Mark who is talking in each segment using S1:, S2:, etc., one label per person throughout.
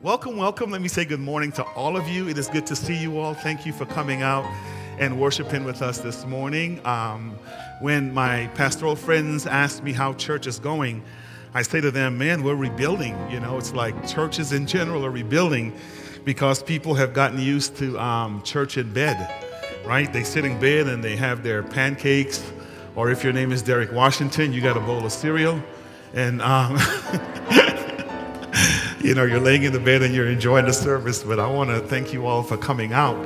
S1: Welcome, welcome. Let me say good morning to all of you. It is good to see you all. Thank you for coming out and worshiping with us this morning. Um, when my pastoral friends ask me how church is going, I say to them, man, we're rebuilding. You know, it's like churches in general are rebuilding because people have gotten used to um, church in bed, right? They sit in bed and they have their pancakes, or if your name is Derek Washington, you got a bowl of cereal. And, um, you know, you're laying in the bed and you're enjoying the service. But I want to thank you all for coming out.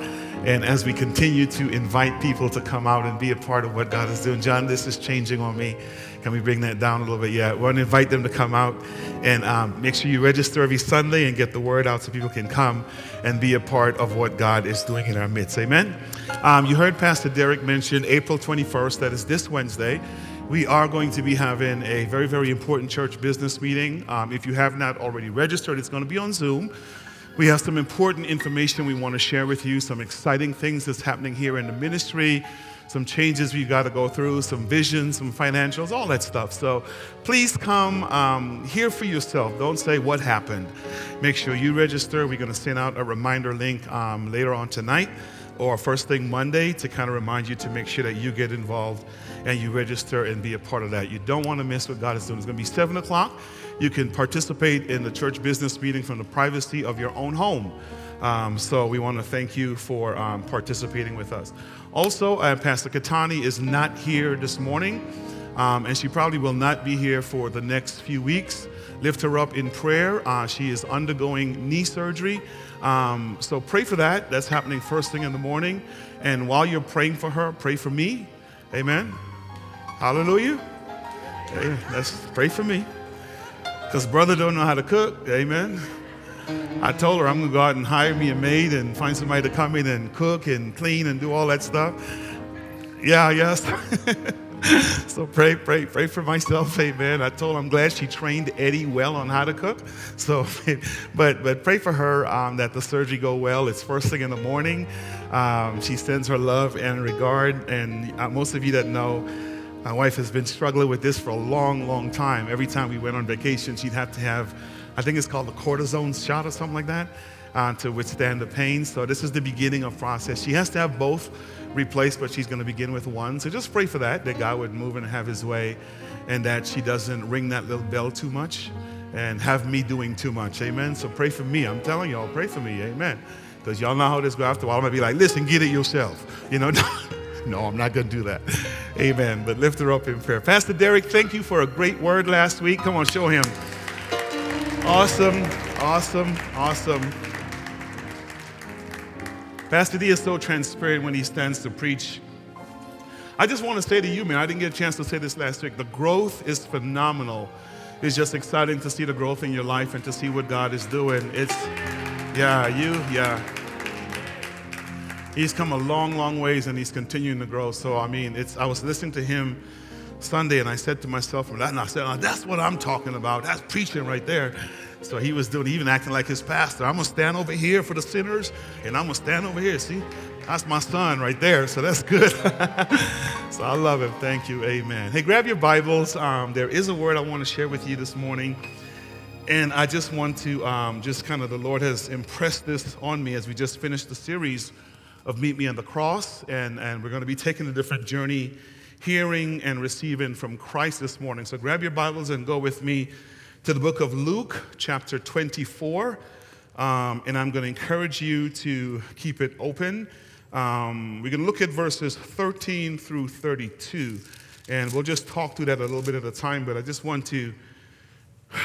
S1: And as we continue to invite people to come out and be a part of what God is doing, John, this is changing on me. Can we bring that down a little bit? Yeah, we want to invite them to come out and um, make sure you register every Sunday and get the word out so people can come and be a part of what God is doing in our midst. Amen. Um, you heard Pastor Derek mention April 21st, that is this Wednesday. We are going to be having a very, very important church business meeting. Um, if you have not already registered, it's going to be on Zoom. We have some important information we want to share with you, some exciting things that's happening here in the ministry, some changes we've got to go through, some visions, some financials, all that stuff. So please come um, hear for yourself. Don't say what happened. Make sure you register. We're going to send out a reminder link um, later on tonight or first thing Monday to kind of remind you to make sure that you get involved and you register and be a part of that. You don't want to miss what God is doing. It's going to be 7 o'clock. You can participate in the church business meeting from the privacy of your own home. Um, so we want to thank you for um, participating with us. Also, uh, Pastor Katani is not here this morning, um, and she probably will not be here for the next few weeks. Lift her up in prayer. Uh, she is undergoing knee surgery. Um, so pray for that. That's happening first thing in the morning. And while you're praying for her, pray for me. Amen. Hallelujah. Okay, let's pray for me. Because brother don't know how to cook. Amen. I told her I'm to go out and hire me a maid and find somebody to come in and cook and clean and do all that stuff. Yeah, yes. so pray, pray, pray for myself, amen. I told her I'm glad she trained Eddie well on how to cook. So, but but pray for her um, that the surgery go well. It's first thing in the morning. Um, she sends her love and regard, and uh, most of you that know, my wife has been struggling with this for a long, long time. Every time we went on vacation, she'd have to have, I think it's called a cortisone shot or something like that, uh, to withstand the pain. So this is the beginning of process. She has to have both replaced, but she's going to begin with one. So just pray for that, that God would move and have His way, and that she doesn't ring that little bell too much and have me doing too much. Amen. So pray for me. I'm telling y'all, pray for me. Amen. Because y'all know how this goes after a while. I'm going to be like, listen, get it yourself. You know, no, I'm not going to do that. Amen. But lift her up in prayer. Pastor Derek, thank you for a great word last week. Come on, show him. Awesome, awesome, awesome. Pastor D is so transparent when he stands to preach. I just want to say to you, man, I didn't get a chance to say this last week. The growth is phenomenal. It's just exciting to see the growth in your life and to see what God is doing. It's, yeah, you, yeah. He's come a long, long ways and he's continuing to grow. So, I mean, it's, I was listening to him Sunday and I said to myself, and I said, oh, that's what I'm talking about. That's preaching right there. So he was doing, even acting like his pastor. I'm going to stand over here for the sinners, and I'm going to stand over here. See, that's my son right there. So that's good. so I love him. Thank you. Amen. Hey, grab your Bibles. Um, there is a word I want to share with you this morning. And I just want to, um, just kind of, the Lord has impressed this on me as we just finished the series of Meet Me on the Cross. And, and we're going to be taking a different journey, hearing and receiving from Christ this morning. So grab your Bibles and go with me to the book of Luke, chapter 24. Um, and I'm going to encourage you to keep it open. Um, we're going to look at verses 13 through 32. And we'll just talk through that a little bit at a time, but I just want to,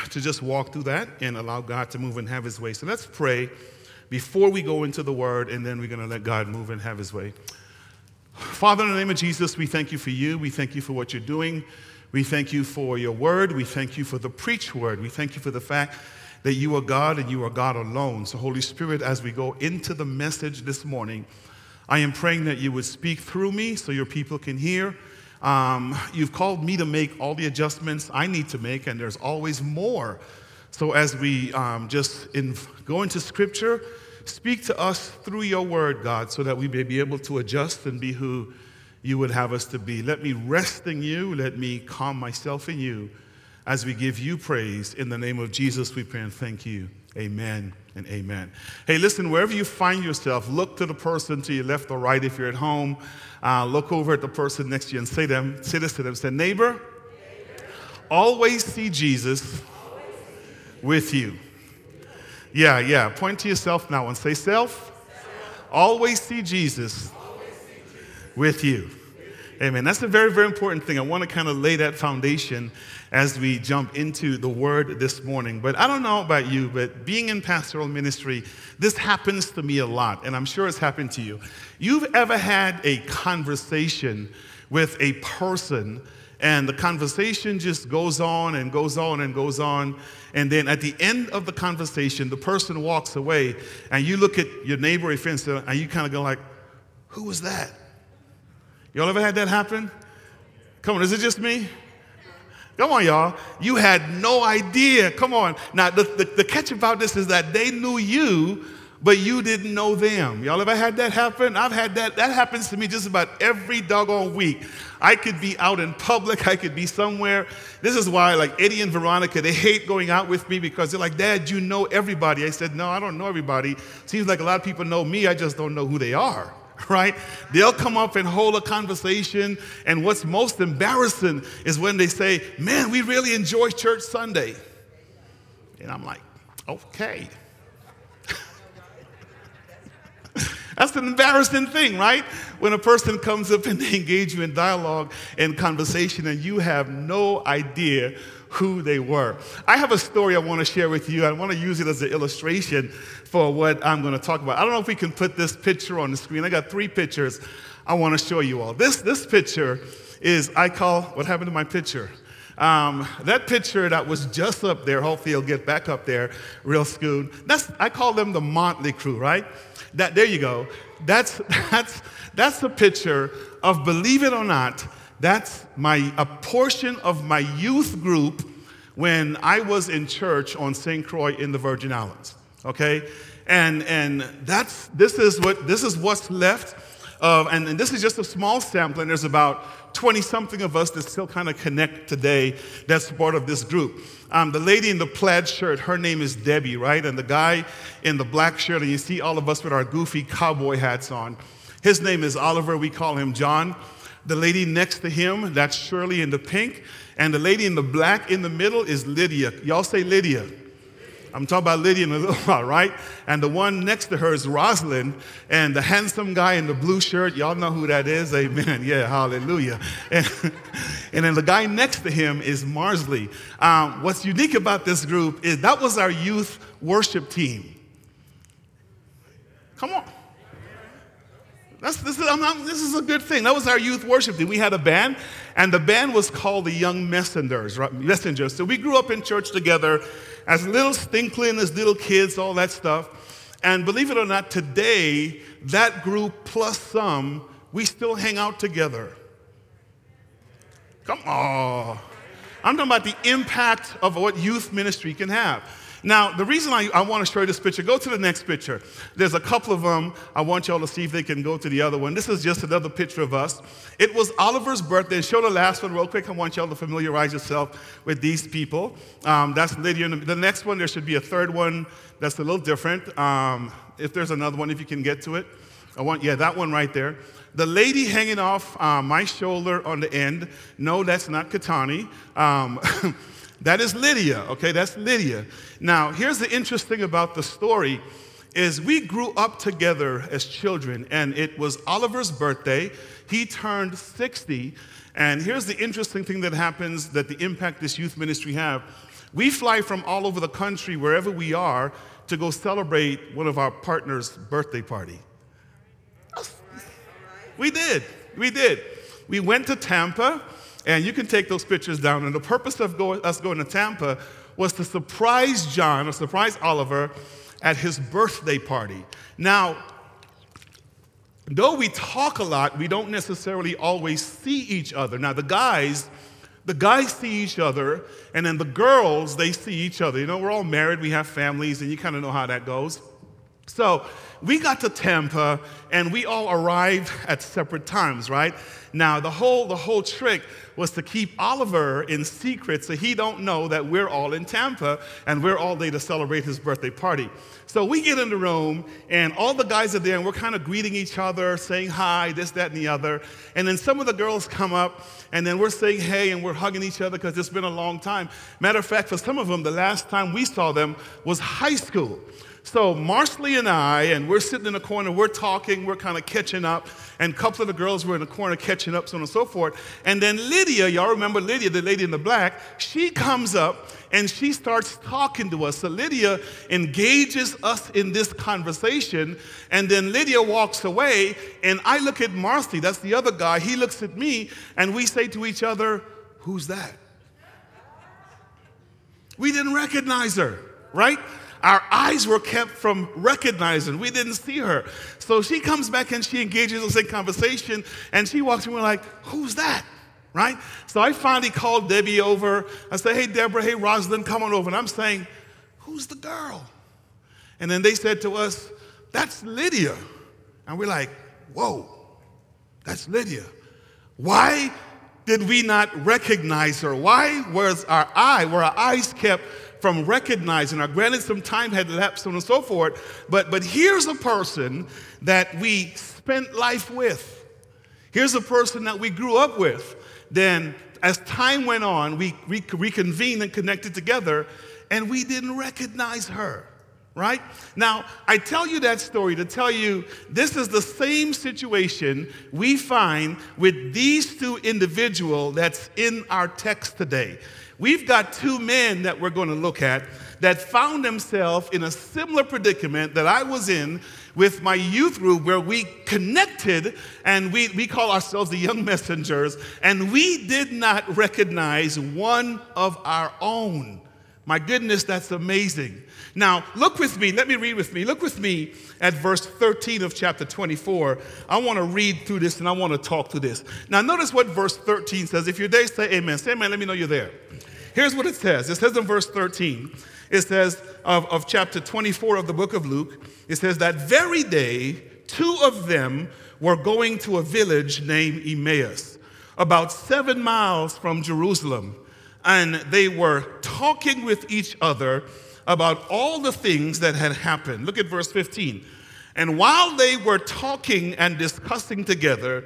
S1: to just walk through that and allow God to move and have his way. So let's pray before we go into the word, and then we're going to let God move and have his way. Father, in the name of Jesus, we thank you for you. We thank you for what you're doing. We thank you for your word. We thank you for the preach word. We thank you for the fact that you are God and you are God alone. So, Holy Spirit, as we go into the message this morning, I am praying that you would speak through me so your people can hear. Um, you've called me to make all the adjustments I need to make, and there's always more. So, as we um, just in, go into scripture, speak to us through your word, God, so that we may be able to adjust and be who you would have us to be. Let me rest in you. Let me calm myself in you as we give you praise. In the name of Jesus, we pray and thank you. Amen and amen. Hey, listen, wherever you find yourself, look to the person to your left or right if you're at home. Uh, look over at the person next to you and say, them, say this to them. Say, neighbor, neighbor. always see Jesus with you. Yeah, yeah. Point to yourself now and say, self, always see Jesus with you. Amen. That's a very, very important thing. I want to kind of lay that foundation as we jump into the word this morning. But I don't know about you, but being in pastoral ministry, this happens to me a lot, and I'm sure it's happened to you. You've ever had a conversation with a person, and the conversation just goes on and goes on and goes on. And then at the end of the conversation, the person walks away, and you look at your neighbor or friend, and you kind of go like, "Who was that?" Y'all ever had that happen? Come on, is it just me? Come on, y'all. You had no idea. Come on. Now, the, the, the, catch about this is that they knew you, but you didn't know them. Y'all ever had that happen? I've had that. That happens to me just about every doggone week. I could be out in public, I could be somewhere. This is why, like Eddie and Veronica, they hate going out with me because they're like, Dad, you know everybody. I said, No, I don't know everybody. Seems like a lot of people know me, I just don't know who they are. right? They'll come up and hold a conversation. And what's most embarrassing is when they say, Man, we really enjoy church Sunday. And I'm like, Okay. That's an embarrassing thing, right? When a person comes up and they engage you in dialogue and conversation and you have no idea who they were. I have a story I want to share with you. I want to use it as an illustration for what I'm going to talk about. I don't know if we can put this picture on the screen. I got three pictures I want to show you all. This, this picture is, I call, what happened to my picture? Um, that picture that was just up there, hopefully it'll get back up there real soon. That's, I call them the Motley crew, right? That, there you go. That's, that's, that's the picture of, believe it or not, that's my, a portion of my youth group when I was in church on St. Croix in the Virgin Islands. Okay? And, and that's, this, is what, this is what's left of, and, and this is just a small sample, and there's about 20 something of us that still kind of connect today that's part of this group. Um, the lady in the plaid shirt, her name is Debbie, right? And the guy in the black shirt, and you see all of us with our goofy cowboy hats on, his name is Oliver. We call him John. The lady next to him, that's Shirley in the pink. And the lady in the black in the middle is Lydia. Y'all say Lydia. I'm talking about Lydia in a little while, right? And the one next to her is Rosalind, and the handsome guy in the blue shirt, y'all know who that is, amen. Yeah, hallelujah. And, and then the guy next to him is Marsley. Um, what's unique about this group is that was our youth worship team. Come on. That's, this, is, not, this is a good thing. That was our youth worship team. We had a band, and the band was called the Young Messengers. Right? Messengers. So we grew up in church together as little stinkling, as little kids, all that stuff. And believe it or not, today, that group plus some, we still hang out together. Come on. I'm talking about the impact of what youth ministry can have. Now, the reason I, I want to show you this picture, go to the next picture. There's a couple of them. I want y'all to see if they can go to the other one. This is just another picture of us. It was Oliver's birthday. Show the last one real quick. I want y'all to familiarize yourself with these people. Um, that's Lydia. The next one, there should be a third one that's a little different. Um, if there's another one, if you can get to it. I want, yeah, that one right there. The lady hanging off uh, my shoulder on the end, no, that's not Katani. Um, That is Lydia, okay? That's Lydia. Now, here's the interesting about the story is we grew up together as children and it was Oliver's birthday. He turned 60 and here's the interesting thing that happens that the impact this youth ministry have. We fly from all over the country wherever we are to go celebrate one of our partners' birthday party. We did. We did. We went to Tampa and you can take those pictures down. And the purpose of go, us going to Tampa was to surprise John or surprise Oliver at his birthday party. Now, though we talk a lot, we don't necessarily always see each other. Now, the guys, the guys see each other, and then the girls, they see each other. You know, we're all married, we have families, and you kind of know how that goes. So we got to Tampa and we all arrived at separate times, right? Now the whole the whole trick was to keep Oliver in secret so he don't know that we're all in Tampa and we're all there to celebrate his birthday party. So we get in the room and all the guys are there and we're kind of greeting each other, saying hi, this, that, and the other. And then some of the girls come up and then we're saying hey and we're hugging each other because it's been a long time. Matter of fact, for some of them, the last time we saw them was high school. So Marsley and I, and we're sitting in the corner, we're talking, we're kind of catching up, and a couple of the girls were in the corner catching up, so on and so forth. And then Lydia, y'all remember Lydia, the lady in the black, she comes up and she starts talking to us. So Lydia engages us in this conversation, and then Lydia walks away, and I look at Marsley, that's the other guy, he looks at me, and we say to each other, Who's that? We didn't recognize her, right? Our eyes were kept from recognizing. We didn't see her. So she comes back and she engages us in conversation and she walks in. We're like, who's that? Right? So I finally called Debbie over. I said, hey, Deborah, hey, Rosalind, come on over. And I'm saying, who's the girl? And then they said to us, that's Lydia. And we're like, whoa, that's Lydia. Why did we not recognize her? Why was our eye, were our eyes kept from recognizing her. Granted, some time had elapsed, and so forth, but, but here's a person that we spent life with. Here's a person that we grew up with. Then, as time went on, we reconvened and connected together, and we didn't recognize her right? Now, I tell you that story to tell you this is the same situation we find with these two individuals that's in our text today. We've got two men that we're going to look at that found themselves in a similar predicament that I was in with my youth group where we connected and we, we call ourselves the young messengers and we did not recognize one of our own. My goodness, that's amazing. Now, look with me. Let me read with me. Look with me at verse 13 of chapter 24. I want to read through this and I want to talk to this. Now, notice what verse 13 says. If you're there, say amen. Say amen. Let me know you're there. Here's what it says it says in verse 13, it says of, of chapter 24 of the book of Luke, it says that very day, two of them were going to a village named Emmaus, about seven miles from Jerusalem. And they were talking with each other about all the things that had happened. Look at verse 15. And while they were talking and discussing together,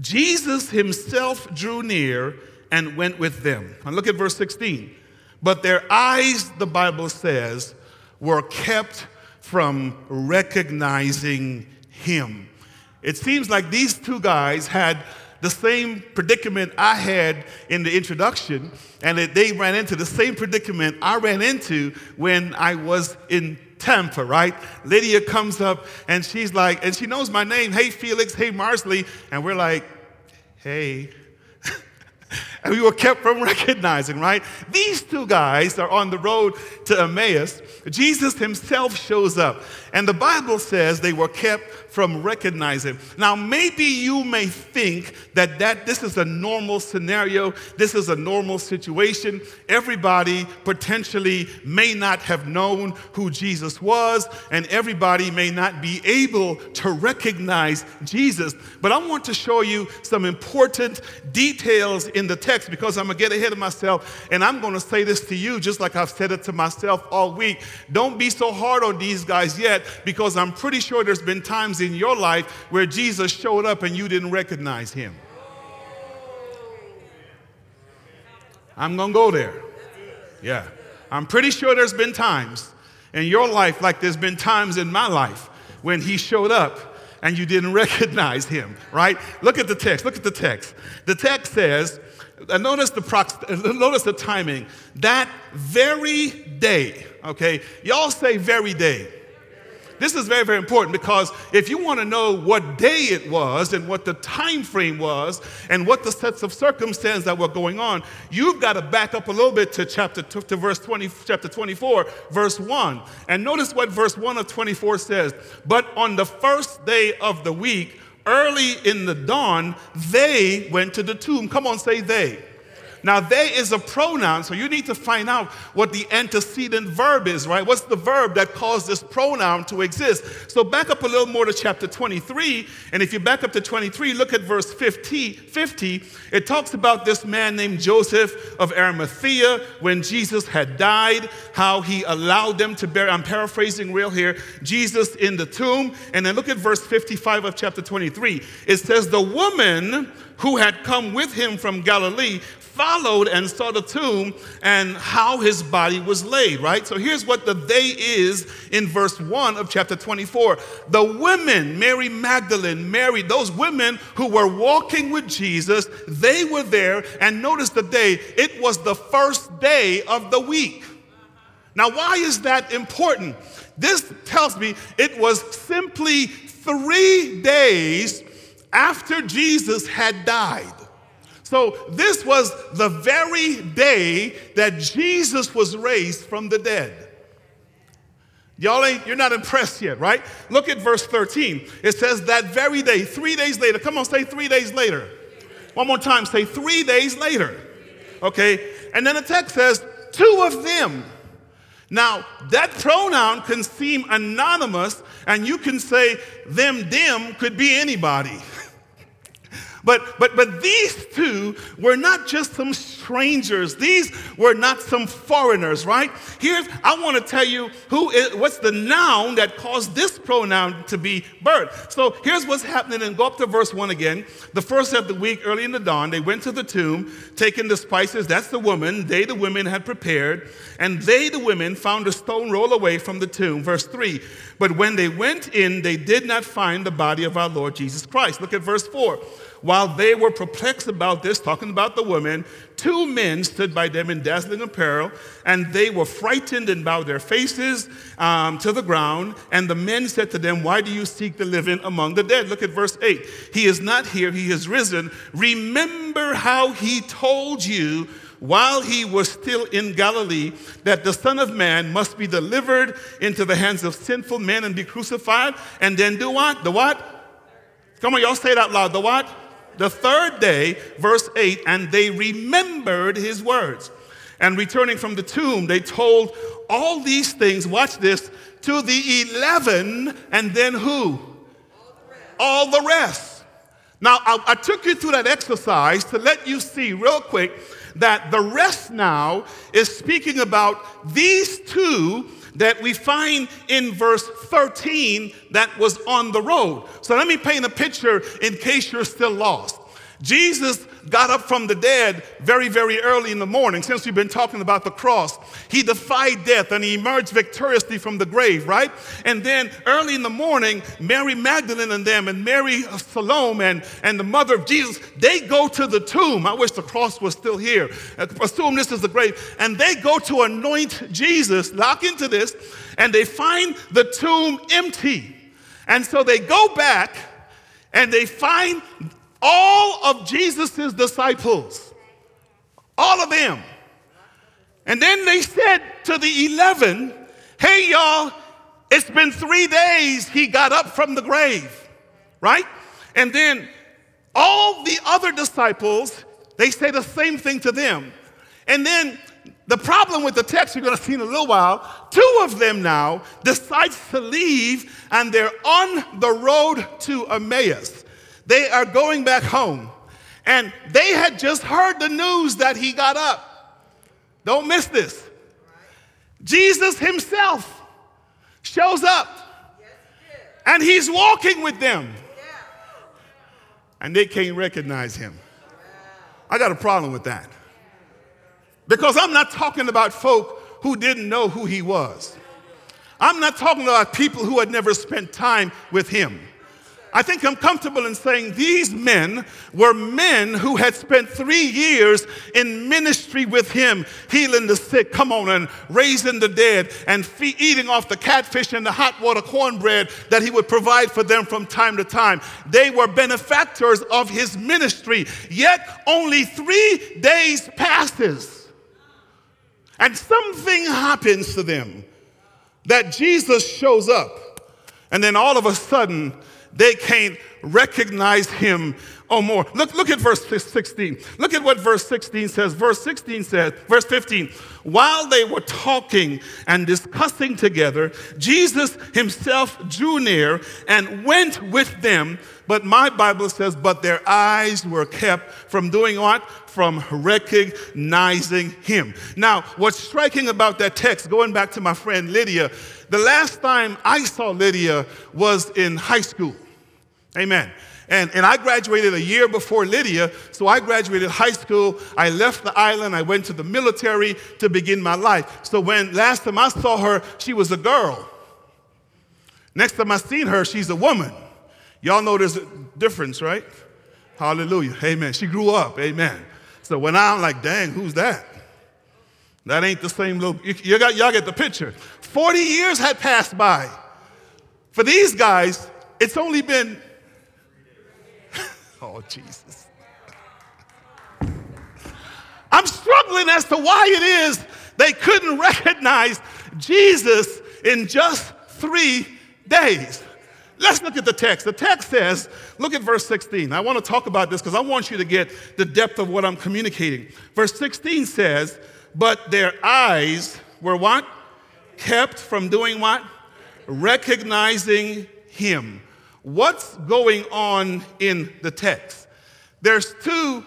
S1: Jesus himself drew near and went with them. And look at verse 16. But their eyes, the Bible says, were kept from recognizing him. It seems like these two guys had the same predicament I had in the introduction, and that they ran into the same predicament I ran into when I was in Tampa, right? Lydia comes up and she's like, and she knows my name. Hey, Felix. Hey, Marsley. And we're like, hey. and we were kept from recognizing, right? These two guys are on the road to Emmaus. Jesus himself shows up, and the Bible says they were kept from recognizing. Now, maybe you may think that, that this is a normal scenario, this is a normal situation. Everybody potentially may not have known who Jesus was, and everybody may not be able to recognize Jesus. But I want to show you some important details in the text because I'm going to get ahead of myself, and I'm going to say this to you just like I've said it to myself all week. Don't be so hard on these guys yet because I'm pretty sure there's been times in your life where Jesus showed up and you didn't recognize him. I'm going to go there. Yeah. I'm pretty sure there's been times in your life, like there's been times in my life, when he showed up and you didn't recognize him, right? Look at the text. Look at the text. The text says, uh, notice the, prox- notice the timing. That very day, okay? Y'all say very day. This is very, very important because if you want to know what day it was and what the time frame was and what the sets of circumstances that were going on, you've got to back up a little bit to chapter to verse 20, chapter 24, verse 1. And notice what verse 1 of 24 says. But on the first day of the week, early in the dawn, they went to the tomb. Come on, say they. Now, they is a pronoun, so you need to find out what the antecedent verb is, right? What's the verb that caused this pronoun to exist? So back up a little more to chapter 23, and if you back up to 23, look at verse 50. 50 it talks about this man named Joseph of Arimathea when Jesus had died, how he allowed them to bury, I'm paraphrasing real here, Jesus in the tomb. And then look at verse 55 of chapter 23. It says, The woman who had come with him from Galilee followed and saw the tomb and how his body was laid, right? So here's what the they is in verse 1 of chapter 24. The women, Mary Magdalene, Mary, those women who were walking with Jesus, they were there. And notice the day, it was the first day of the week. Now, why is that important? This tells me it was simply three days after Jesus had died. So, this was the very day that Jesus was raised from the dead. Y'all ain't, you're not impressed yet, right? Look at verse 13. It says that very day, three days later. Come on, say three days later. One more time, say three days later. Okay? And then the text says, two of them. Now, that pronoun can seem anonymous, and you can say them, them could be anybody. But, but, but these two were not just some strangers. These were not some foreigners, right? Here's, I want to tell you who is, what's the noun that caused this pronoun to be birth. So here's what's happening, and go up to verse 1 again. The first of the week, early in the dawn, they went to the tomb, taking the spices, that's the woman, they, the women, had prepared, and they, the women, found a stone roll away from the tomb. Verse 3 But when they went in, they did not find the body of our Lord Jesus Christ. Look at verse 4. While they were perplexed about this, talking about the woman, two men stood by them in dazzling apparel, and they were frightened and bowed their faces um, to the ground. And the men said to them, Why do you seek the living among the dead? Look at verse 8. He is not here, he is risen. Remember how he told you while he was still in Galilee that the Son of Man must be delivered into the hands of sinful men and be crucified, and then do what? The what? Come on, y'all say it out loud. The what? The third day, verse 8, and they remembered his words. And returning from the tomb, they told all these things, watch this, to the 11, and then who? All the rest. Now, I, I took you through that exercise to let you see real quick that the rest now is speaking about these two that we find in verse 13 that was on the road. So let me paint a picture in case you're still lost. Jesus got up from the dead very, very early in the morning. Since we've been talking about the cross, he defied death and he emerged victoriously from the grave, right? And then early in the morning, Mary Magdalene and them, and Mary Salome and, and the mother of Jesus, they go to the tomb. I wish the cross was still here. Assume this is the grave. And they go to anoint Jesus, lock into this, and they find the tomb empty. And so they go back and they find all of Jesus' disciples, all of them. And then they said to the 11, Hey, y'all, it's been three days he got up from the grave, right? And then all the other disciples, they say the same thing to them. And then the problem with the text you're going to see in a little while, two of them now decides to leave and they're on the road to Emmaus. They are going back home. And they had just heard the news that he got up. Don't miss this. Jesus himself shows up. And he's walking with them. And they can't recognize him. I got a problem with that. Because I'm not talking about folk who didn't know who he was. I'm not talking about people who had never spent time with him. I think I'm comfortable in saying these men were men who had spent three years in ministry with him, healing the sick, come on, and raising the dead, and fe- eating off the catfish and the hot water cornbread that he would provide for them from time to time. They were benefactors of his ministry, yet only three days passes. And something happens to them that Jesus shows up. And then all of a sudden, they can't recognize him or more. Look, look at verse 16. Look at what verse 16 says. Verse 16 says, verse 15, while they were talking and discussing together, Jesus himself drew near and went with them. But my Bible says, but their eyes were kept from doing what? From recognizing him. Now, what's striking about that text, going back to my friend Lydia, the last time I saw Lydia was in high school. Amen. And, and I graduated a year before Lydia, so I graduated high school. I left the island. I went to the military to begin my life. So when last time I saw her, she was a girl. Next time I seen her, she's a woman. Y'all know there's a difference, right? Hallelujah. Amen. She grew up. Amen. So when I'm like, dang, who's that? That ain't the same little, you, you got, y'all get the picture. 40 years had passed by. For these guys, it's only been Oh, Jesus. I'm struggling as to why it is they couldn't recognize Jesus in just three days. Let's look at the text. The text says, look at verse 16. I want to talk about this because I want you to get the depth of what I'm communicating. Verse 16 says, But their eyes were what? Kept from doing what? Recognizing him. What's going on in the text? There's two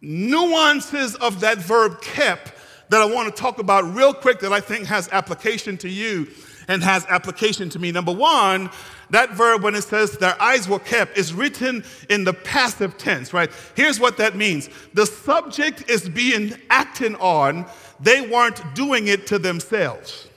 S1: nuances of that verb kept that I want to talk about real quick that I think has application to you and has application to me. Number one, that verb, when it says their eyes were kept, is written in the passive tense, right? Here's what that means the subject is being acted on, they weren't doing it to themselves,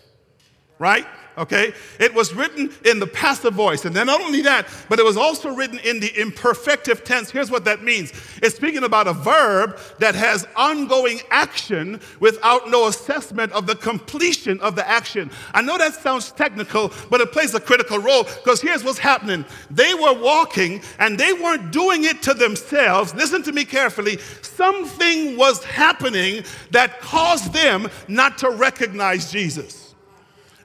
S1: right? Okay? It was written in the passive voice. And then not only that, but it was also written in the imperfective tense. Here's what that means it's speaking about a verb that has ongoing action without no assessment of the completion of the action. I know that sounds technical, but it plays a critical role because here's what's happening they were walking and they weren't doing it to themselves. Listen to me carefully. Something was happening that caused them not to recognize Jesus.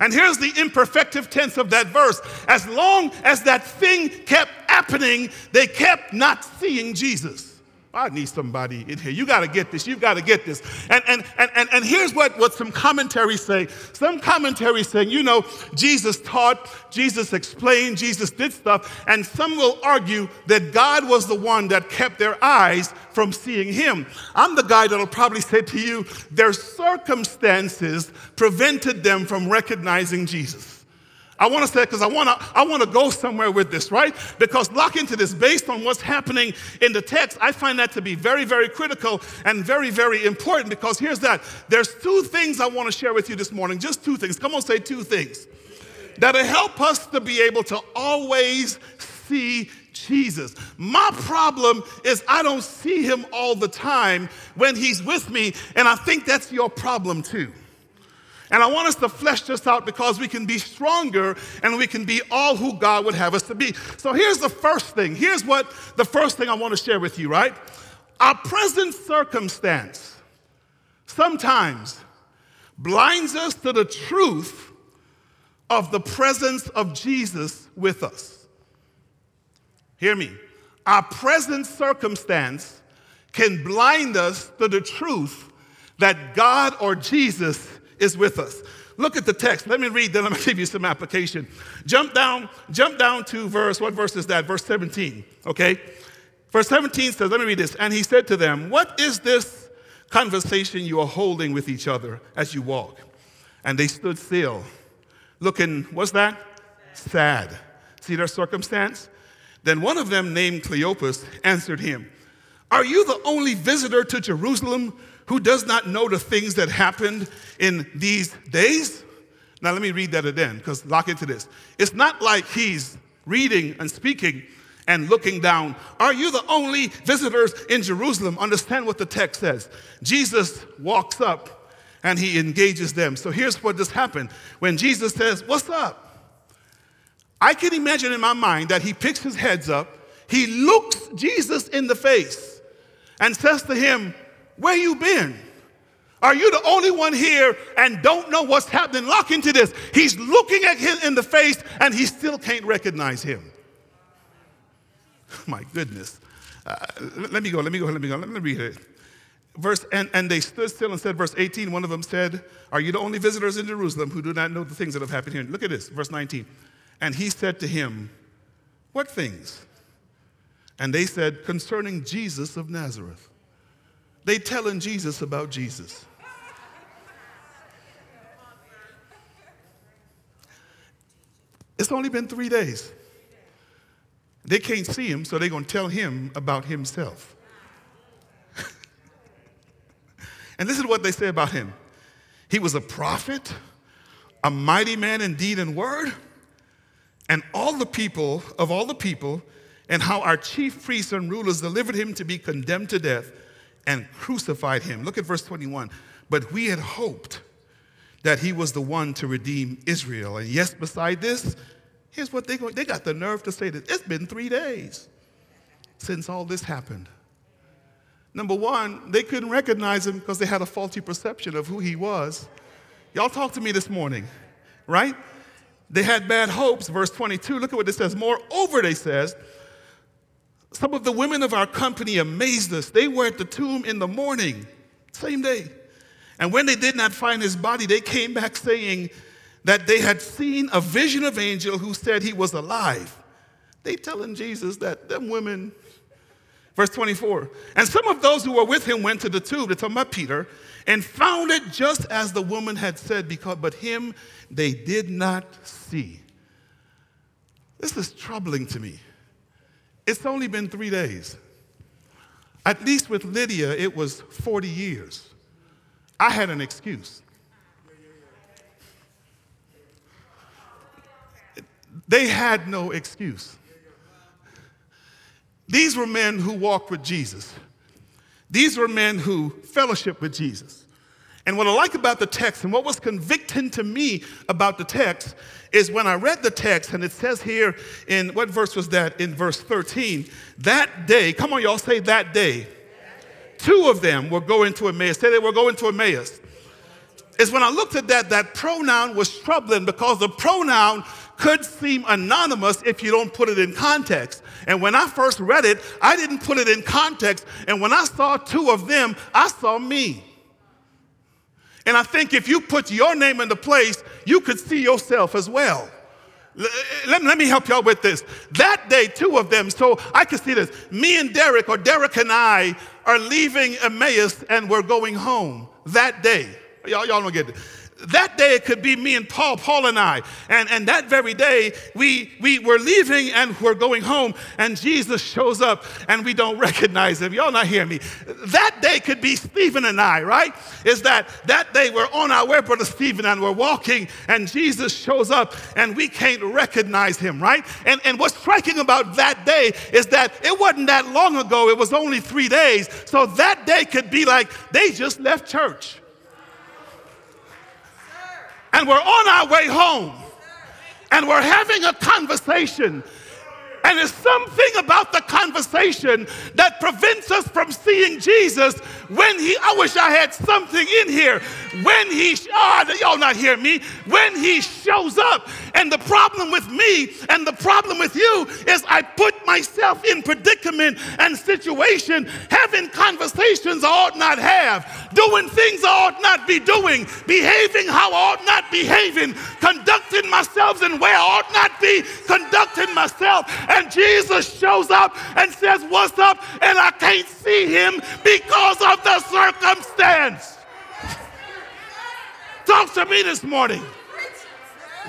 S1: And here's the imperfective tense of that verse. As long as that thing kept happening, they kept not seeing Jesus. I need somebody in here. You got to get this. You've got to get this. And, and, and, and, and here's what, what some commentaries say. Some commentaries saying, you know, Jesus taught, Jesus explained, Jesus did stuff. And some will argue that God was the one that kept their eyes from seeing him. I'm the guy that'll probably say to you, their circumstances prevented them from recognizing Jesus. I want to say because I want to I want to go somewhere with this, right? Because lock into this based on what's happening in the text. I find that to be very very critical and very very important because here's that. There's two things I want to share with you this morning. Just two things. Come on, say two things. That'll help us to be able to always see Jesus. My problem is I don't see him all the time when he's with me, and I think that's your problem too. And I want us to flesh this out because we can be stronger and we can be all who God would have us to be. So here's the first thing. Here's what the first thing I want to share with you, right? Our present circumstance sometimes blinds us to the truth of the presence of Jesus with us. Hear me. Our present circumstance can blind us to the truth that God or Jesus is with us. Look at the text. Let me read, then I'm to give you some application. Jump down, jump down to verse, what verse is that? Verse 17, okay? Verse 17 says, let me read this. And he said to them, What is this conversation you are holding with each other as you walk? And they stood still, looking, what's that? Sad. See their circumstance? Then one of them, named Cleopas, answered him, Are you the only visitor to Jerusalem who does not know the things that happened in these days? Now, let me read that again, because lock into this. It's not like he's reading and speaking and looking down. Are you the only visitors in Jerusalem? Understand what the text says. Jesus walks up and he engages them. So here's what just happened. When Jesus says, What's up? I can imagine in my mind that he picks his heads up, he looks Jesus in the face and says to him, where you been? Are you the only one here and don't know what's happening? Lock into this. He's looking at him in the face and he still can't recognize him. My goodness. Uh, let me go, let me go, let me go. Let me read it. Verse, and, and they stood still and said, verse 18, one of them said, Are you the only visitors in Jerusalem who do not know the things that have happened here? Look at this, verse 19. And he said to him, What things? And they said, Concerning Jesus of Nazareth. They telling Jesus about Jesus. It's only been three days. They can't see him, so they're going to tell him about himself. and this is what they say about him he was a prophet, a mighty man in deed and word, and all the people, of all the people, and how our chief priests and rulers delivered him to be condemned to death and crucified him. Look at verse 21. But we had hoped that he was the one to redeem Israel. And yes, beside this, here's what they they got the nerve to say this. it's been three days since all this happened. Number one, they couldn't recognize him because they had a faulty perception of who he was. Y'all talk to me this morning, right? They had bad hopes. Verse 22, look at what it says. Moreover, they says, some of the women of our company amazed us. They were at the tomb in the morning, same day. And when they did not find his body, they came back saying that they had seen a vision of angel who said he was alive. They telling Jesus that them women, verse 24, and some of those who were with him went to the tomb, to talk about Peter, and found it just as the woman had said, because but him they did not see. This is troubling to me. It's only been three days. At least with Lydia, it was 40 years. I had an excuse. They had no excuse. These were men who walked with Jesus. These were men who fellowship with Jesus. And what I like about the text and what was convicting to me about the text is when I read the text, and it says here in what verse was that? In verse 13, that day, come on, y'all say that day. Two of them were going to Emmaus. Say they were going to Emmaus. Is when I looked at that, that pronoun was troubling because the pronoun could seem anonymous if you don't put it in context. And when I first read it, I didn't put it in context. And when I saw two of them, I saw me. And I think if you put your name in the place, you could see yourself as well. Let, let, me help y'all with this. That day, two of them, so I can see this. Me and Derek, or Derek and I, are leaving Emmaus and we're going home that day. Y'all, y'all don't get it. That day it could be me and Paul, Paul and I. And, and that very day we, we were leaving and we're going home and Jesus shows up and we don't recognize him. Y'all not hear me. That day could be Stephen and I, right? Is that that day we're on our way, Brother Stephen, and we're walking and Jesus shows up and we can't recognize him, right? And, and what's striking about that day is that it wasn't that long ago. It was only three days. So that day could be like they just left church and we're on our way home and we're having a conversation. And it's something about the conversation that prevents us from seeing Jesus when he, I wish I had something in here. When he, oh, y'all not hear me, when he shows up. And the problem with me and the problem with you is I put myself in predicament and situation, having conversations I ought not have, doing things I ought not be doing, behaving how I ought not behaving, conducting myself in way I ought not be conducting myself. And Jesus shows up and says, What's up? And I can't see him because of the circumstance. Talk to me this morning.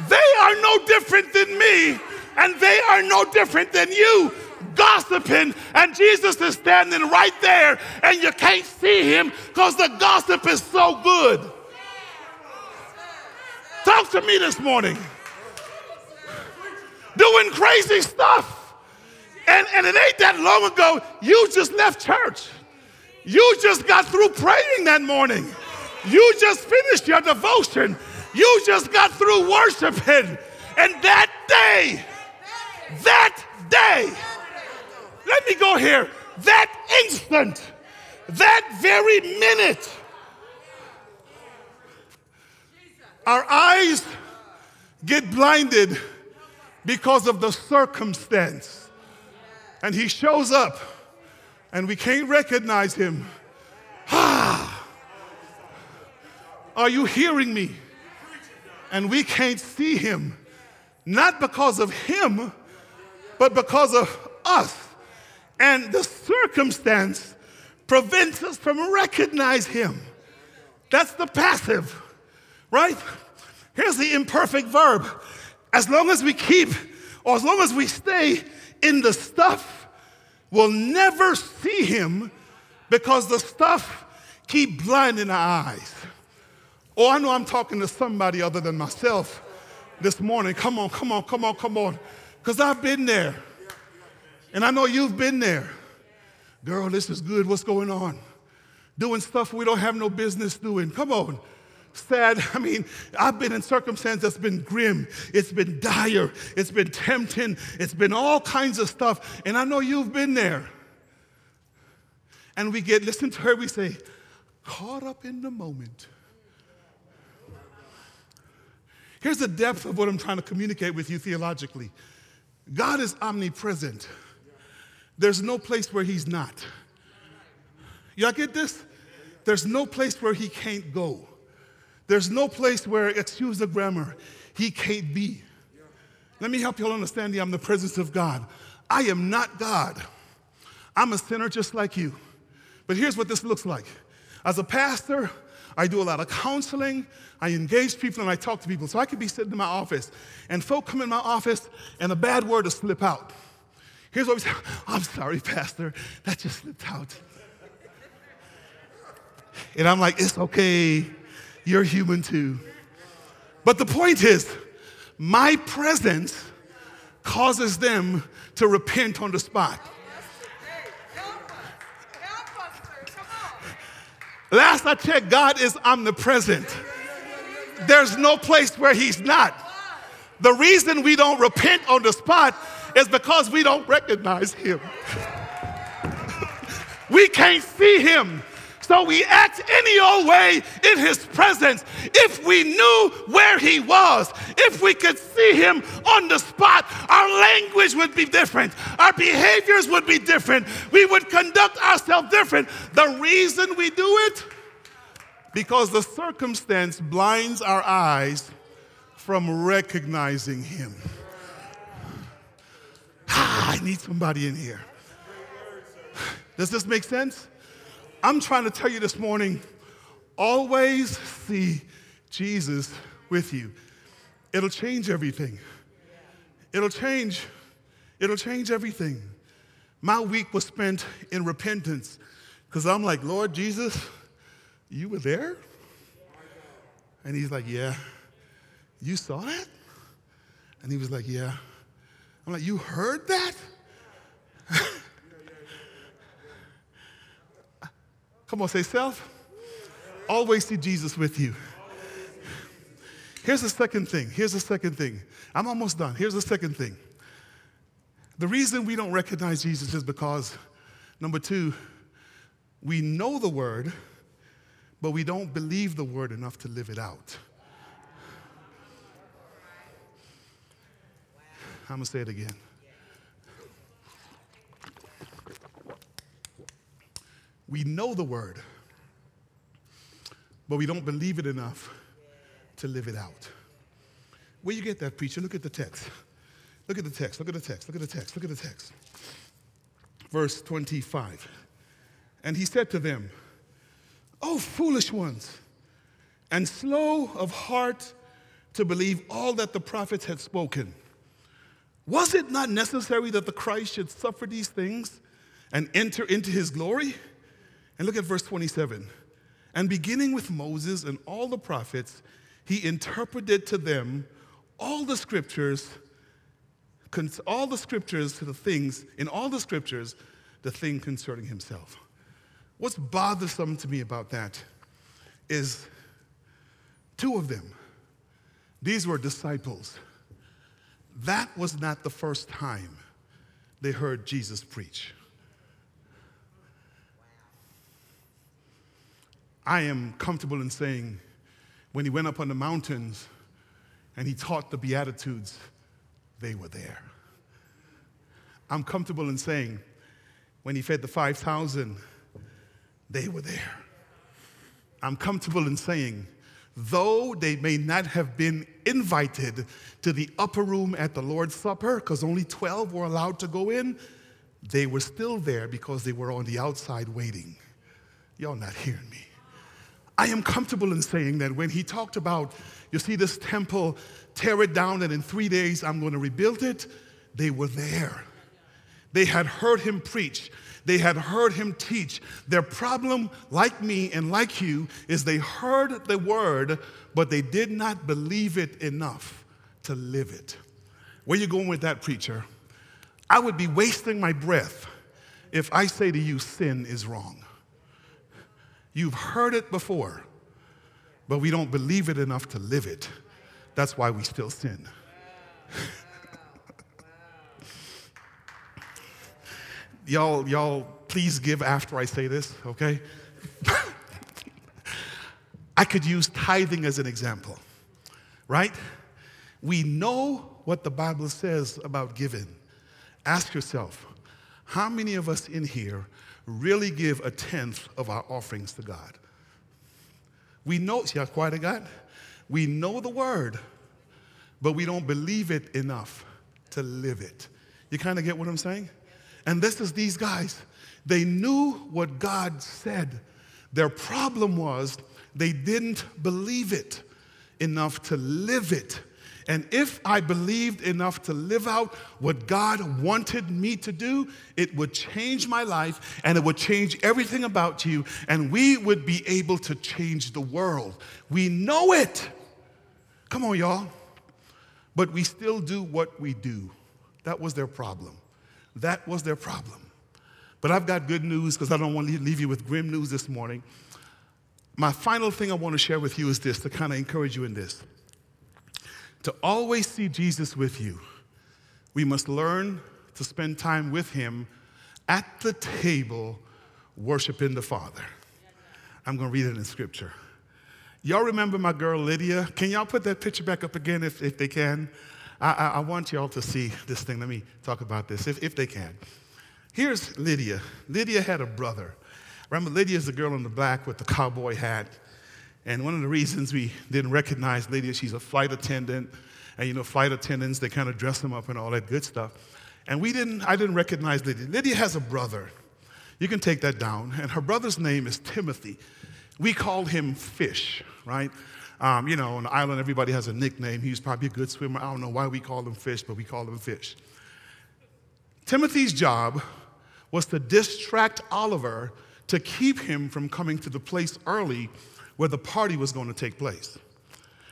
S1: They are no different than me, and they are no different than you. Gossiping, and Jesus is standing right there, and you can't see him because the gossip is so good. Talk to me this morning. Doing crazy stuff. And, and it ain't that long ago, you just left church. You just got through praying that morning. You just finished your devotion. You just got through worshiping. And that day, that day, let me go here, that instant, that very minute, Our eyes get blinded because of the circumstance. And he shows up and we can't recognize him. Ah! Are you hearing me? And we can't see him, not because of him, but because of us. And the circumstance prevents us from recognizing him. That's the passive, right? Here's the imperfect verb. As long as we keep, or as long as we stay in the stuff, we'll never see him because the stuff keep blinding our eyes. Oh, I know I'm talking to somebody other than myself this morning. Come on, come on, come on, come on. Because I've been there. And I know you've been there. Girl, this is good. What's going on? Doing stuff we don't have no business doing. Come on. Sad. I mean, I've been in circumstances that's been grim. It's been dire. It's been tempting. It's been all kinds of stuff. And I know you've been there. And we get, listen to her, we say, caught up in the moment. Here's the depth of what I'm trying to communicate with you theologically God is omnipresent, there's no place where He's not. Y'all get this? There's no place where He can't go. There's no place where, excuse the grammar, He can't be. Let me help you all understand I'm the omnipresence of God. I am not God. I'm a sinner just like you. But here's what this looks like. As a pastor, I do a lot of counseling. I engage people and I talk to people. So I could be sitting in my office and folk come in my office and a bad word will slip out. Here's what we say I'm sorry, Pastor. That just slipped out. And I'm like, it's okay. You're human too. But the point is, my presence causes them to repent on the spot. Last I checked, God is omnipresent. There's no place where He's not. The reason we don't repent on the spot is because we don't recognize Him. we can't see Him. So we act any old way in his presence. If we knew where he was, if we could see him on the spot, our language would be different. Our behaviors would be different. We would conduct ourselves different. The reason we do it, because the circumstance blinds our eyes from recognizing him. Ah, I need somebody in here. Does this make sense? I'm trying to tell you this morning always see Jesus with you. It'll change everything. It'll change. It'll change everything. My week was spent in repentance because I'm like, Lord Jesus, you were there? And he's like, Yeah. You saw that? And he was like, Yeah. I'm like, You heard that? Come on, say self. Always see Jesus with you. Here's the second thing. Here's the second thing. I'm almost done. Here's the second thing. The reason we don't recognize Jesus is because, number two, we know the word, but we don't believe the word enough to live it out. I'm going to say it again. We know the word, but we don't believe it enough to live it out. Where you get that, preacher? Look at the text. Look at the text. Look at the text. Look at the text. Look at the text. Verse 25. And he said to them, Oh, foolish ones, and slow of heart to believe all that the prophets had spoken. Was it not necessary that the Christ should suffer these things and enter into his glory? And look at verse 27. And beginning with Moses and all the prophets, he interpreted to them all the scriptures, all the scriptures to the things, in all the scriptures, the thing concerning himself. What's bothersome to me about that is two of them, these were disciples. That was not the first time they heard Jesus preach. I am comfortable in saying when he went up on the mountains and he taught the Beatitudes, they were there. I'm comfortable in saying, when he fed the 5,000, they were there. I'm comfortable in saying, though they may not have been invited to the upper room at the Lord's Supper, because only 12 were allowed to go in, they were still there because they were on the outside waiting. Y'all not hearing me. I am comfortable in saying that when he talked about, you see, this temple, tear it down, and in three days I'm going to rebuild it, they were there. They had heard him preach. They had heard him teach. Their problem, like me and like you, is they heard the word, but they did not believe it enough to live it. Where you going with that, preacher? I would be wasting my breath if I say to you, sin is wrong. You've heard it before, but we don't believe it enough to live it. That's why we still sin. y'all, y'all, please give after I say this, okay? I could use tithing as an example, right? We know what the Bible says about giving. Ask yourself, how many of us in here really give a tenth of our offerings to God? We know, see how quiet I got? We know the word, but we don't believe it enough to live it. You kind of get what I'm saying? And this is these guys. They knew what God said. Their problem was they didn't believe it enough to live it. And if I believed enough to live out what God wanted me to do, it would change my life and it would change everything about you, and we would be able to change the world. We know it. Come on, y'all. But we still do what we do. That was their problem. That was their problem. But I've got good news because I don't want to leave you with grim news this morning. My final thing I want to share with you is this to kind of encourage you in this. To always see Jesus with you, we must learn to spend time with Him at the table, worshiping the Father. I'm going to read it in Scripture. Y'all remember my girl Lydia? Can y'all put that picture back up again if, if they can? I, I, I want y'all to see this thing. Let me talk about this, if, if they can. Here's Lydia. Lydia had a brother. Remember, Lydia is the girl in the black with the cowboy hat. And one of the reasons we didn't recognize Lydia, she's a flight attendant. And you know, flight attendants, they kind of dress them up and all that good stuff. And we didn't, I didn't recognize Lydia. Lydia has a brother. You can take that down. And her brother's name is Timothy. We called him Fish, right? Um, you know, on the island, everybody has a nickname. He's probably a good swimmer. I don't know why we call him Fish, but we call him Fish. Timothy's job was to distract Oliver to keep him from coming to the place early where the party was going to take place.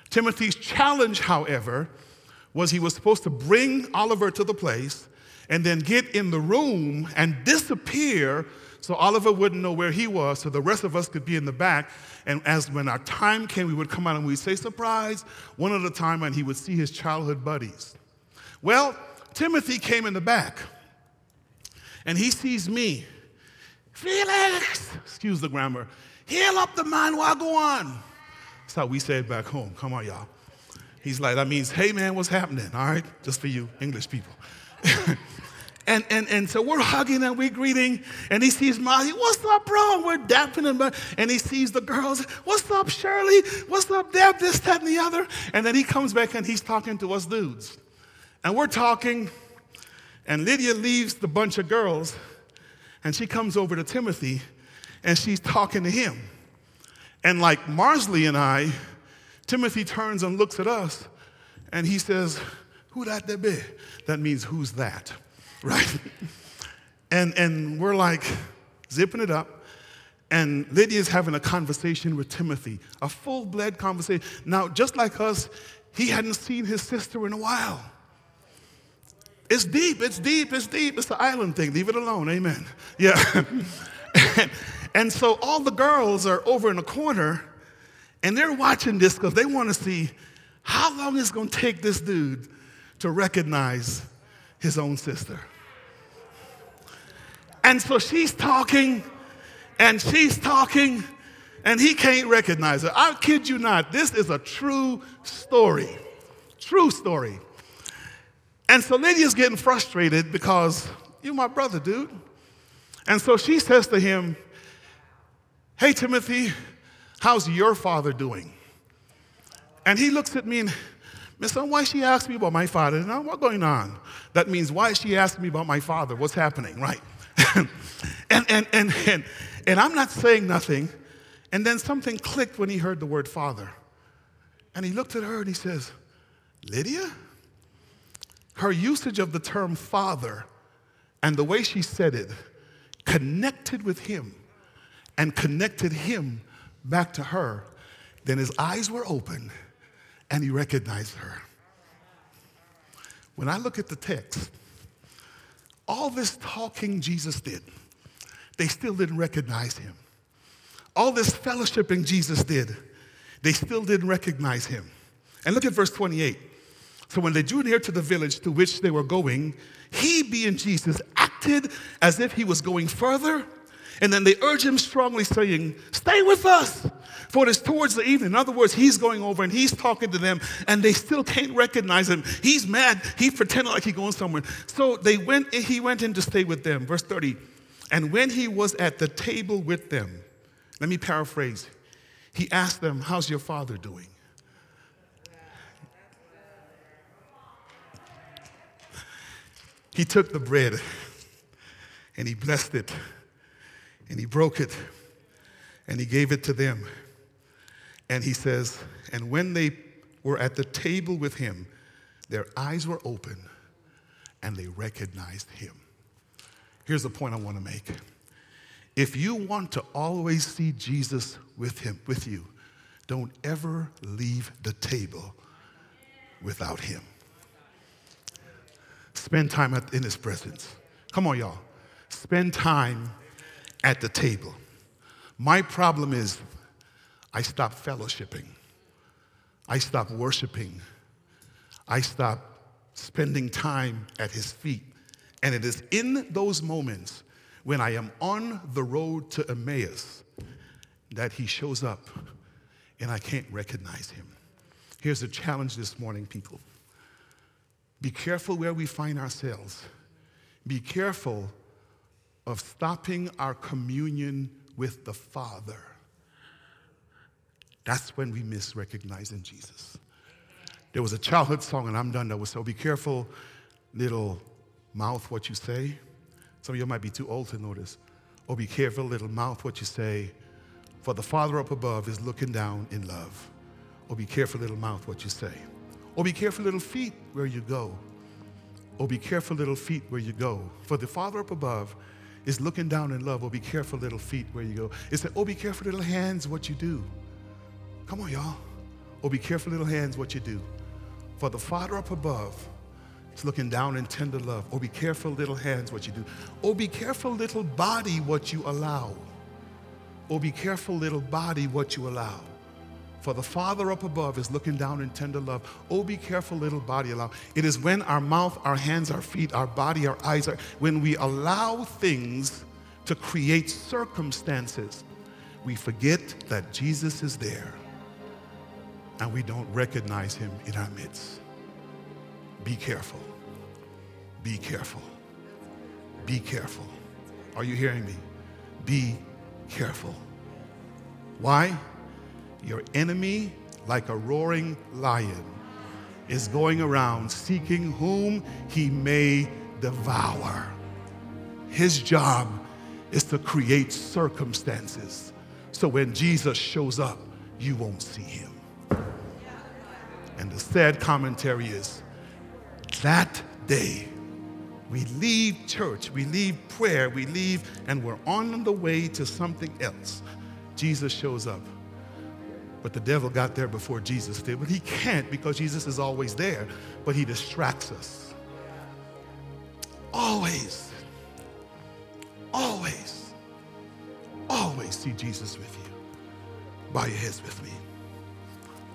S1: Timothy's challenge, however, was he was supposed to bring Oliver to the place and then get in the room and disappear so Oliver wouldn't know where he was, so the rest of us could be in the back. And as when our time came, we would come out and we'd say, surprise, one at a time, and he would see his childhood buddies. Well, Timothy came in the back, and he sees me. Felix, excuse the grammar, heal up the man while I go on. That's how we say it back home. Come on, y'all. He's like, that means, hey man, what's happening? All right? Just for you English people. And, and, and so we're hugging and we're greeting, and he sees Molly, what's up, bro? And we're dapping him, and he sees the girls, what's up, Shirley? What's up, Deb? This, that, and the other. And then he comes back and he's talking to us dudes. And we're talking, and Lydia leaves the bunch of girls, and she comes over to Timothy, and she's talking to him. And like Marsley and I, Timothy turns and looks at us, and he says, Who that there be? That means, Who's that? right? and, and we're like zipping it up. And Lydia's having a conversation with Timothy, a full blood conversation. Now, just like us, he hadn't seen his sister in a while. It's deep, it's deep, it's deep. It's the island thing. Leave it alone. Amen. Yeah. and so all the girls are over in a corner and they're watching this because they want to see how long it's going to take this dude to recognize his own sister. And so she's talking and she's talking, and he can't recognize her. I kid you not, this is a true story. True story. And so Lydia's getting frustrated because you're my brother, dude. And so she says to him, Hey, Timothy, how's your father doing? And he looks at me and, Miss, why she asked me about my father? Now, what's going on? That means, why she asking me about my father? What's happening, right? and, and, and, and, and I'm not saying nothing. And then something clicked when he heard the word father. And he looked at her and he says, Lydia? Her usage of the term father and the way she said it connected with him and connected him back to her. Then his eyes were open and he recognized her. When I look at the text, all this talking Jesus did, they still didn't recognize him. All this fellowshipping Jesus did, they still didn't recognize him. And look at verse 28. So when they drew near to the village to which they were going, he, being Jesus, acted as if he was going further. And then they urge him strongly, saying, Stay with us, for it is towards the evening. In other words, he's going over and he's talking to them, and they still can't recognize him. He's mad. He's pretending like he's going somewhere. So they went, he went in to stay with them. Verse 30. And when he was at the table with them, let me paraphrase. He asked them, How's your father doing? He took the bread and he blessed it and he broke it and he gave it to them. And he says, And when they were at the table with him, their eyes were open and they recognized him. Here's the point I want to make. If you want to always see Jesus with him with you, don't ever leave the table without him. Spend time in his presence. Come on, y'all. Spend time at the table. My problem is I stop fellowshipping. I stop worshiping. I stop spending time at his feet. And it is in those moments when I am on the road to Emmaus that he shows up and I can't recognize him. Here's a challenge this morning, people. Be careful where we find ourselves. Be careful of stopping our communion with the Father. That's when we miss recognizing Jesus. There was a childhood song, and I'm done that was so be careful, little mouth, what you say. Some of you might be too old to notice. Oh, be careful, little mouth, what you say, for the Father up above is looking down in love. Oh, be careful, little mouth, what you say. Or be careful, little feet, where you go. Or be careful, little feet, where you go. For the Father up above is looking down in love. Oh, be careful, little feet, where you go. It's said, Oh, be careful, little hands, what you do. Come on, y'all. Oh, be careful, little hands, what you do. For the Father up above is looking down in tender love. Oh, be careful, little hands, what you do. Oh, be careful, little body, what you allow. Oh, be careful, little body, what you allow. For the Father up above is looking down in tender love. Oh, be careful, little body, allow. It is when our mouth, our hands, our feet, our body, our eyes are, when we allow things to create circumstances, we forget that Jesus is there and we don't recognize him in our midst. Be careful. Be careful. Be careful. Are you hearing me? Be careful. Why? Your enemy, like a roaring lion, is going around seeking whom he may devour. His job is to create circumstances so when Jesus shows up, you won't see him. And the sad commentary is that day, we leave church, we leave prayer, we leave, and we're on the way to something else. Jesus shows up. But the devil got there before Jesus did. But he can't because Jesus is always there, but he distracts us. Always, always, always see Jesus with you. Bow your heads with me.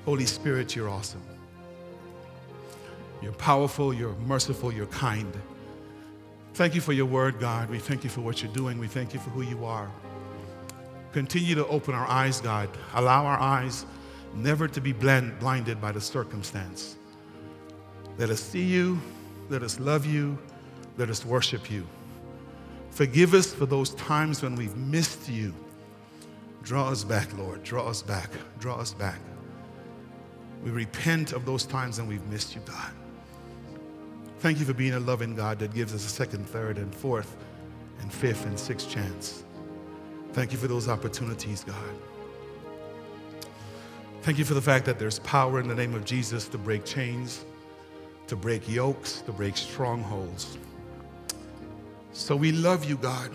S1: Holy Spirit, you're awesome. You're powerful, you're merciful, you're kind. Thank you for your word, God. We thank you for what you're doing. We thank you for who you are. Continue to open our eyes, God. Allow our eyes never to be blend, blinded by the circumstance. Let us see you. Let us love you. Let us worship you. Forgive us for those times when we've missed you. Draw us back, Lord. Draw us back. Draw us back. We repent of those times when we've missed you, God. Thank you for being a loving God that gives us a second, third, and fourth, and fifth, and sixth chance. Thank you for those opportunities, God. Thank you for the fact that there's power in the name of Jesus to break chains, to break yokes, to break strongholds. So we love you, God.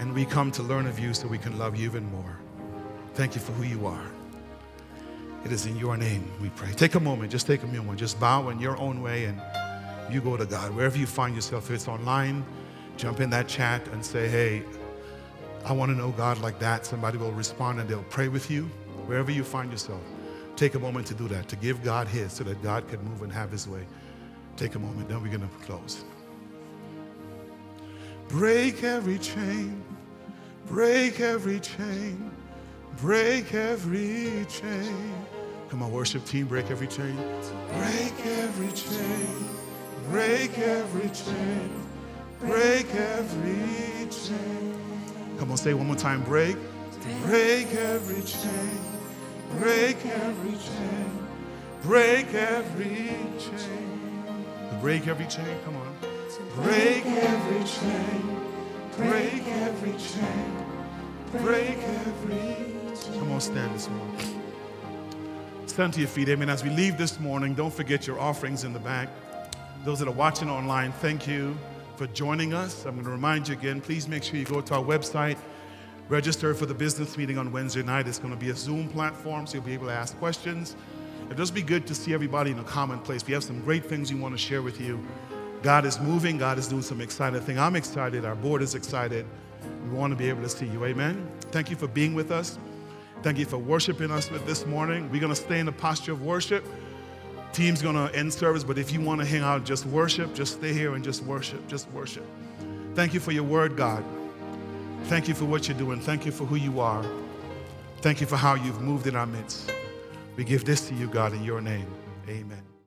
S1: And we come to learn of you so we can love you even more. Thank you for who you are. It is in your name we pray. Take a moment, just take a moment, just bow in your own way and you go to God. Wherever you find yourself, if it's online, jump in that chat and say, hey, I want to know God like that. Somebody will respond and they'll pray with you. Wherever you find yourself, take a moment to do that, to give God His so that God can move and have His way. Take a moment, then we're going to close. Break every chain, break every chain, break every chain. Come on, worship team, break every chain. Break every chain, break every chain, break every chain. Come on, say one more time. Break, break every chain, break every chain, break every chain. Break every chain. Come on. Break every chain, break every chain, break every chain. Come on, stand this morning. Stand to your feet. Amen. As we leave this morning, don't forget your offerings in the back. Those that are watching online, thank you for joining us. I'm going to remind you again, please make sure you go to our website, register for the business meeting on Wednesday night. It's going to be a Zoom platform, so you'll be able to ask questions. It'll just be good to see everybody in a common place. We have some great things we want to share with you. God is moving. God is doing some exciting thing. I'm excited. Our board is excited. We want to be able to see you. Amen. Thank you for being with us. Thank you for worshiping us with this morning. We're going to stay in the posture of worship. Team's gonna end service, but if you want to hang out, just worship, just stay here and just worship, just worship. Thank you for your word, God. Thank you for what you're doing. Thank you for who you are. Thank you for how you've moved in our midst. We give this to you, God, in your name. Amen.